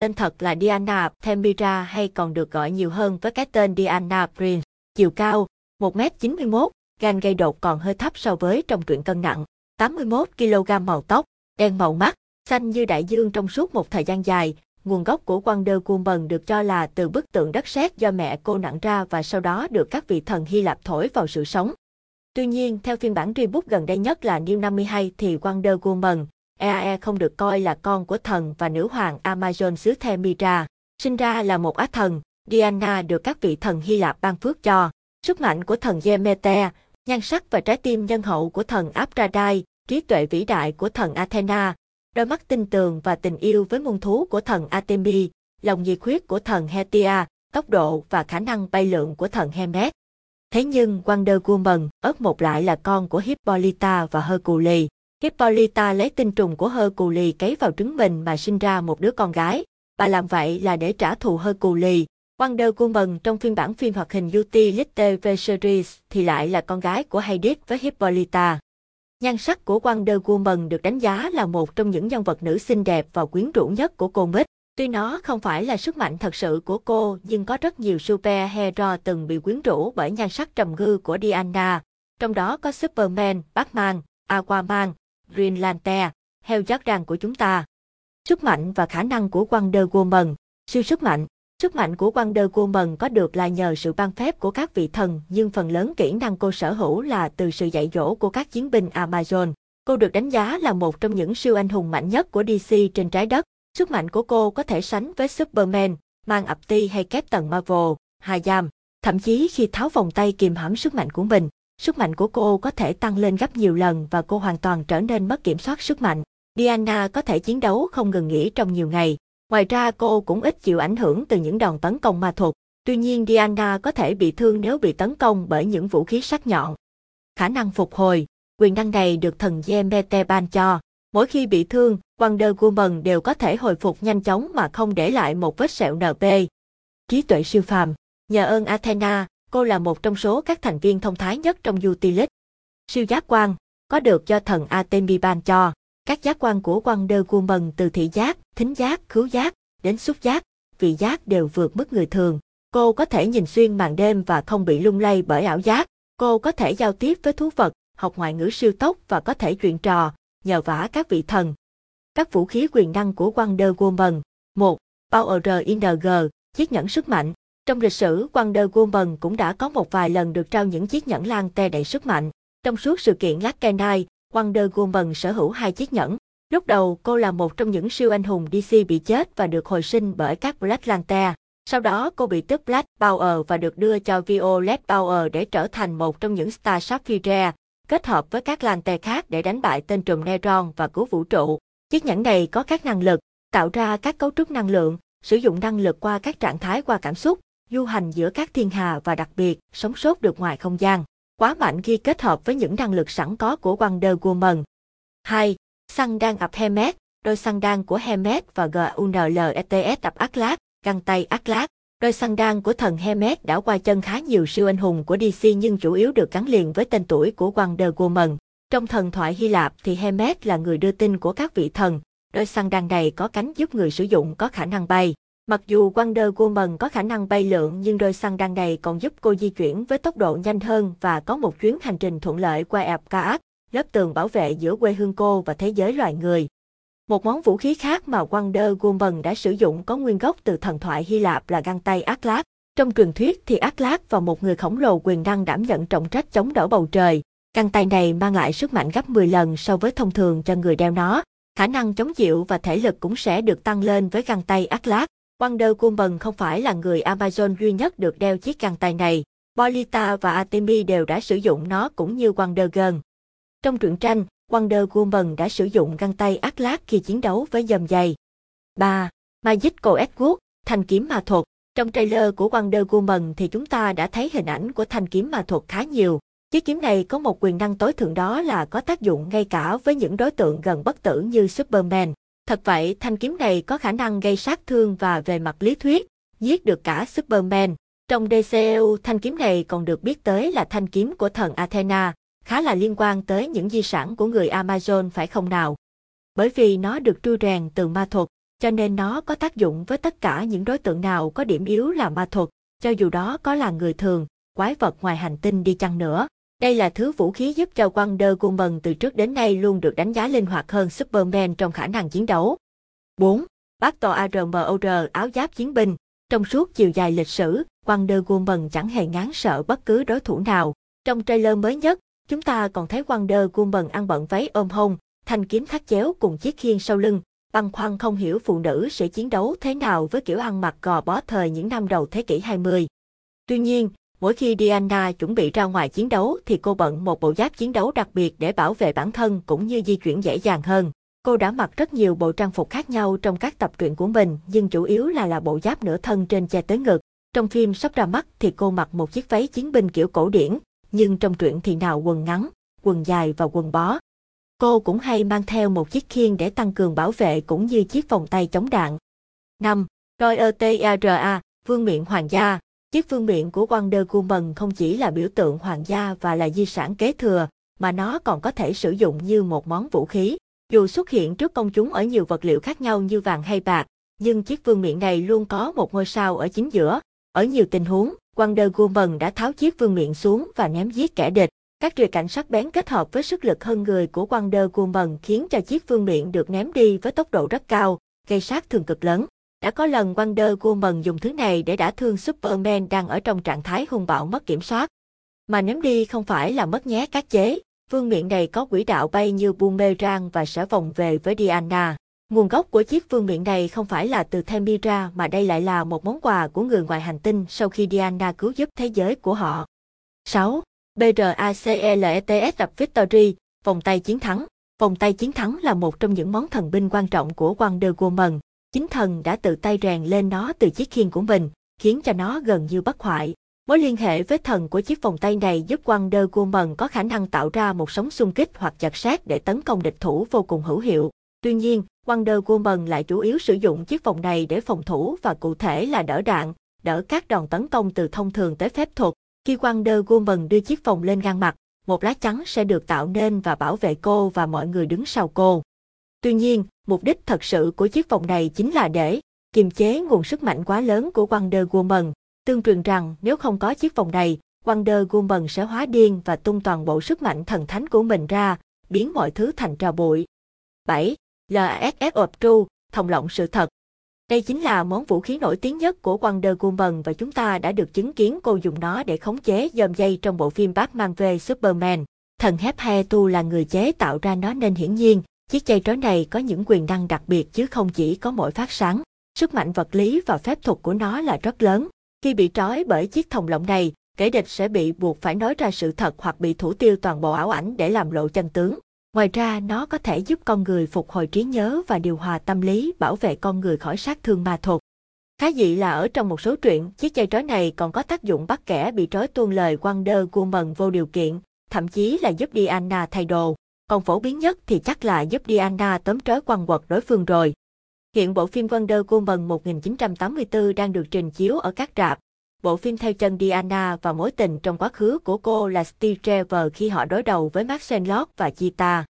tên thật là Diana Thembira hay còn được gọi nhiều hơn với cái tên Diana Prince. Chiều cao 1m91, gan gây đột còn hơi thấp so với trong truyện cân nặng, 81 kg màu tóc, đen màu mắt, xanh như đại dương trong suốt một thời gian dài. Nguồn gốc của Wonder Woman được cho là từ bức tượng đất sét do mẹ cô nặng ra và sau đó được các vị thần Hy Lạp thổi vào sự sống. Tuy nhiên, theo phiên bản reboot gần đây nhất là New 52 thì Wonder Woman, EAE không được coi là con của thần và nữ hoàng Amazon xứ Themira. Sinh ra là một á thần, Diana được các vị thần Hy Lạp ban phước cho. Sức mạnh của thần Demeter, nhan sắc và trái tim nhân hậu của thần Aphrodite, trí tuệ vĩ đại của thần Athena, đôi mắt tinh tường và tình yêu với muôn thú của thần Artemis, lòng nhiệt huyết của thần Hestia, tốc độ và khả năng bay lượn của thần Hermes. Thế nhưng Wonder Woman, ớt một lại là con của Hippolyta và Hercules. Hippolyta lấy tinh trùng của Hercules cấy vào trứng mình mà sinh ra một đứa con gái. Bà làm vậy là để trả thù Hercules. Wonder Woman trong phiên bản phim hoạt hình Beauty Little V Series thì lại là con gái của Hades với Hippolyta. Nhan sắc của Wonder Woman được đánh giá là một trong những nhân vật nữ xinh đẹp và quyến rũ nhất của comic. Tuy nó không phải là sức mạnh thật sự của cô, nhưng có rất nhiều superhero từng bị quyến rũ bởi nhan sắc trầm ngư của Diana. Trong đó có Superman, Batman, Aquaman, Green Lantern, giác Jordan của chúng ta. Sức mạnh và khả năng của Wonder Woman, siêu sức mạnh. Sức mạnh của Wonder Woman có được là nhờ sự ban phép của các vị thần, nhưng phần lớn kỹ năng cô sở hữu là từ sự dạy dỗ của các chiến binh Amazon. Cô được đánh giá là một trong những siêu anh hùng mạnh nhất của DC trên trái đất. Sức mạnh của cô có thể sánh với Superman, mang ập ti hay Captain Marvel, Hayam. Thậm chí khi tháo vòng tay kìm hãm sức mạnh của mình, sức mạnh của cô có thể tăng lên gấp nhiều lần và cô hoàn toàn trở nên mất kiểm soát sức mạnh. Diana có thể chiến đấu không ngừng nghỉ trong nhiều ngày. Ngoài ra cô cũng ít chịu ảnh hưởng từ những đòn tấn công ma thuật. Tuy nhiên Diana có thể bị thương nếu bị tấn công bởi những vũ khí sắc nhọn. Khả năng phục hồi, quyền năng này được thần Yemete ban cho. Mỗi khi bị thương, Wonder Woman đều có thể hồi phục nhanh chóng mà không để lại một vết sẹo NP. Trí tuệ siêu phàm, nhờ ơn Athena, cô là một trong số các thành viên thông thái nhất trong Utility. Siêu giác quan, có được do thần Artemis ban cho. Các giác quan của Wonder Woman từ thị giác, thính giác, khứu giác, đến xúc giác, vị giác đều vượt mức người thường. Cô có thể nhìn xuyên màn đêm và không bị lung lay bởi ảo giác. Cô có thể giao tiếp với thú vật, học ngoại ngữ siêu tốc và có thể chuyện trò, nhờ vả các vị thần. Các vũ khí quyền năng của Wonder Woman 1. Power ING, chiếc nhẫn sức mạnh. Trong lịch sử, Wonder Woman cũng đã có một vài lần được trao những chiếc nhẫn lan te đầy sức mạnh. Trong suốt sự kiện Lucky Wonder Woman sở hữu hai chiếc nhẫn. Lúc đầu, cô là một trong những siêu anh hùng DC bị chết và được hồi sinh bởi các Black Lantern. Sau đó cô bị tước Black Power và được đưa cho Violet Power để trở thành một trong những Star Sapphire, kết hợp với các Lantern khác để đánh bại tên trùm Neutron và cứu vũ trụ. Chiếc nhẫn này có các năng lực, tạo ra các cấu trúc năng lượng, sử dụng năng lực qua các trạng thái qua cảm xúc, du hành giữa các thiên hà và đặc biệt, sống sót được ngoài không gian. Quá mạnh khi kết hợp với những năng lực sẵn có của Wonder Woman. 2. Xăng đan ập Hermes, đôi xăng đan của Hermes và GUNLETS ập Atlas, găng tay Atlas. Đôi xăng đan của thần Hermes đã qua chân khá nhiều siêu anh hùng của DC nhưng chủ yếu được gắn liền với tên tuổi của Wonder Woman. Trong thần thoại Hy Lạp thì Hermes là người đưa tin của các vị thần. Đôi xăng đan này có cánh giúp người sử dụng có khả năng bay. Mặc dù Wonder Woman có khả năng bay lượn nhưng đôi xăng đan này còn giúp cô di chuyển với tốc độ nhanh hơn và có một chuyến hành trình thuận lợi qua Epcot, lớp tường bảo vệ giữa quê hương cô và thế giới loài người. Một món vũ khí khác mà Wonder Woman đã sử dụng có nguyên gốc từ thần thoại Hy Lạp là găng tay Atlas. Trong truyền thuyết thì Atlas và một người khổng lồ quyền năng đảm nhận trọng trách chống đỡ bầu trời. Găng tay này mang lại sức mạnh gấp 10 lần so với thông thường cho người đeo nó. Khả năng chống chịu và thể lực cũng sẽ được tăng lên với găng tay Atlas. Wonder Woman không phải là người Amazon duy nhất được đeo chiếc găng tay này. Bolita và Artemis đều đã sử dụng nó cũng như Wonder Girl. Trong truyện tranh, Wonder Woman đã sử dụng găng tay Atlas khi chiến đấu với dầm dày. 3. Magical Edward, thanh kiếm ma thuật. Trong trailer của Wonder Woman thì chúng ta đã thấy hình ảnh của thanh kiếm ma thuật khá nhiều. Chiếc kiếm này có một quyền năng tối thượng đó là có tác dụng ngay cả với những đối tượng gần bất tử như Superman. Thật vậy, thanh kiếm này có khả năng gây sát thương và về mặt lý thuyết, giết được cả Superman. Trong DCU, thanh kiếm này còn được biết tới là thanh kiếm của thần Athena, khá là liên quan tới những di sản của người Amazon phải không nào? Bởi vì nó được tru rèn từ ma thuật, cho nên nó có tác dụng với tất cả những đối tượng nào có điểm yếu là ma thuật, cho dù đó có là người thường, quái vật ngoài hành tinh đi chăng nữa. Đây là thứ vũ khí giúp cho Wonder Woman từ trước đến nay luôn được đánh giá linh hoạt hơn Superman trong khả năng chiến đấu. 4. Battle Armor áo giáp chiến binh. Trong suốt chiều dài lịch sử, Wonder Woman chẳng hề ngán sợ bất cứ đối thủ nào. Trong trailer mới nhất, chúng ta còn thấy Wonder Woman ăn bận váy ôm hông, thanh kiếm thắt chéo cùng chiếc khiên sau lưng, băn khoăn không hiểu phụ nữ sẽ chiến đấu thế nào với kiểu ăn mặc gò bó thời những năm đầu thế kỷ 20. Tuy nhiên, mỗi khi Diana chuẩn bị ra ngoài chiến đấu thì cô bận một bộ giáp chiến đấu đặc biệt để bảo vệ bản thân cũng như di chuyển dễ dàng hơn. Cô đã mặc rất nhiều bộ trang phục khác nhau trong các tập truyện của mình, nhưng chủ yếu là là bộ giáp nửa thân trên che tới ngực. Trong phim sắp ra mắt thì cô mặc một chiếc váy chiến binh kiểu cổ điển, nhưng trong truyện thì nào quần ngắn, quần dài và quần bó. Cô cũng hay mang theo một chiếc khiên để tăng cường bảo vệ cũng như chiếc vòng tay chống đạn. 5. Royal Vương miện Hoàng gia Chiếc vương miện của Wonder Woman không chỉ là biểu tượng hoàng gia và là di sản kế thừa, mà nó còn có thể sử dụng như một món vũ khí. Dù xuất hiện trước công chúng ở nhiều vật liệu khác nhau như vàng hay bạc, nhưng chiếc vương miện này luôn có một ngôi sao ở chính giữa. Ở nhiều tình huống, Wonder Woman đã tháo chiếc vương miện xuống và ném giết kẻ địch. Các rìa cảnh sắc bén kết hợp với sức lực hơn người của Wonder Woman khiến cho chiếc vương miện được ném đi với tốc độ rất cao, gây sát thương cực lớn. Đã có lần Wonder Woman dùng thứ này để đả thương Superman đang ở trong trạng thái hung bạo mất kiểm soát. Mà ném đi không phải là mất nhé các chế, vương miện này có quỹ đạo bay như boomerang và sẽ vòng về với Diana. Nguồn gốc của chiếc vương miện này không phải là từ Themyscira mà đây lại là một món quà của người ngoài hành tinh sau khi Diana cứu giúp thế giới của họ. 6. BRACLETS tập Victory, vòng tay chiến thắng. Vòng tay chiến thắng là một trong những món thần binh quan trọng của Wonder Woman. Chính thần đã tự tay rèn lên nó từ chiếc khiên của mình, khiến cho nó gần như bất hoại. Mối liên hệ với thần của chiếc vòng tay này giúp Wonder Woman có khả năng tạo ra một sóng xung kích hoặc chặt sát để tấn công địch thủ vô cùng hữu hiệu. Tuy nhiên, Wonder Woman lại chủ yếu sử dụng chiếc vòng này để phòng thủ và cụ thể là đỡ đạn, đỡ các đòn tấn công từ thông thường tới phép thuật. Khi Wonder Woman đưa chiếc vòng lên ngang mặt, một lá chắn sẽ được tạo nên và bảo vệ cô và mọi người đứng sau cô. Tuy nhiên, mục đích thật sự của chiếc vòng này chính là để kiềm chế nguồn sức mạnh quá lớn của Wonder Woman. Tương truyền rằng nếu không có chiếc vòng này, Wonder Woman sẽ hóa điên và tung toàn bộ sức mạnh thần thánh của mình ra, biến mọi thứ thành trò bụi. 7. LSS of True, thông lộng sự thật. Đây chính là món vũ khí nổi tiếng nhất của Wonder Woman và chúng ta đã được chứng kiến cô dùng nó để khống chế dòm dây trong bộ phim Batman v Superman. Thần Hephaestus là người chế tạo ra nó nên hiển nhiên, chiếc dây trói này có những quyền năng đặc biệt chứ không chỉ có mỗi phát sáng. Sức mạnh vật lý và phép thuật của nó là rất lớn. Khi bị trói bởi chiếc thòng lọng này, kẻ địch sẽ bị buộc phải nói ra sự thật hoặc bị thủ tiêu toàn bộ ảo ảnh để làm lộ chân tướng. Ngoài ra, nó có thể giúp con người phục hồi trí nhớ và điều hòa tâm lý, bảo vệ con người khỏi sát thương ma thuật. Khá dị là ở trong một số truyện, chiếc dây trói này còn có tác dụng bắt kẻ bị trói tuôn lời Wonder Woman vô điều kiện, thậm chí là giúp Diana thay đồ. Còn phổ biến nhất thì chắc là giúp Diana tóm trói quăng quật đối phương rồi. Hiện bộ phim Wonder Woman 1984 đang được trình chiếu ở các rạp. Bộ phim theo chân Diana và mối tình trong quá khứ của cô là Steve Trevor khi họ đối đầu với Max Sherlock và Cheetah.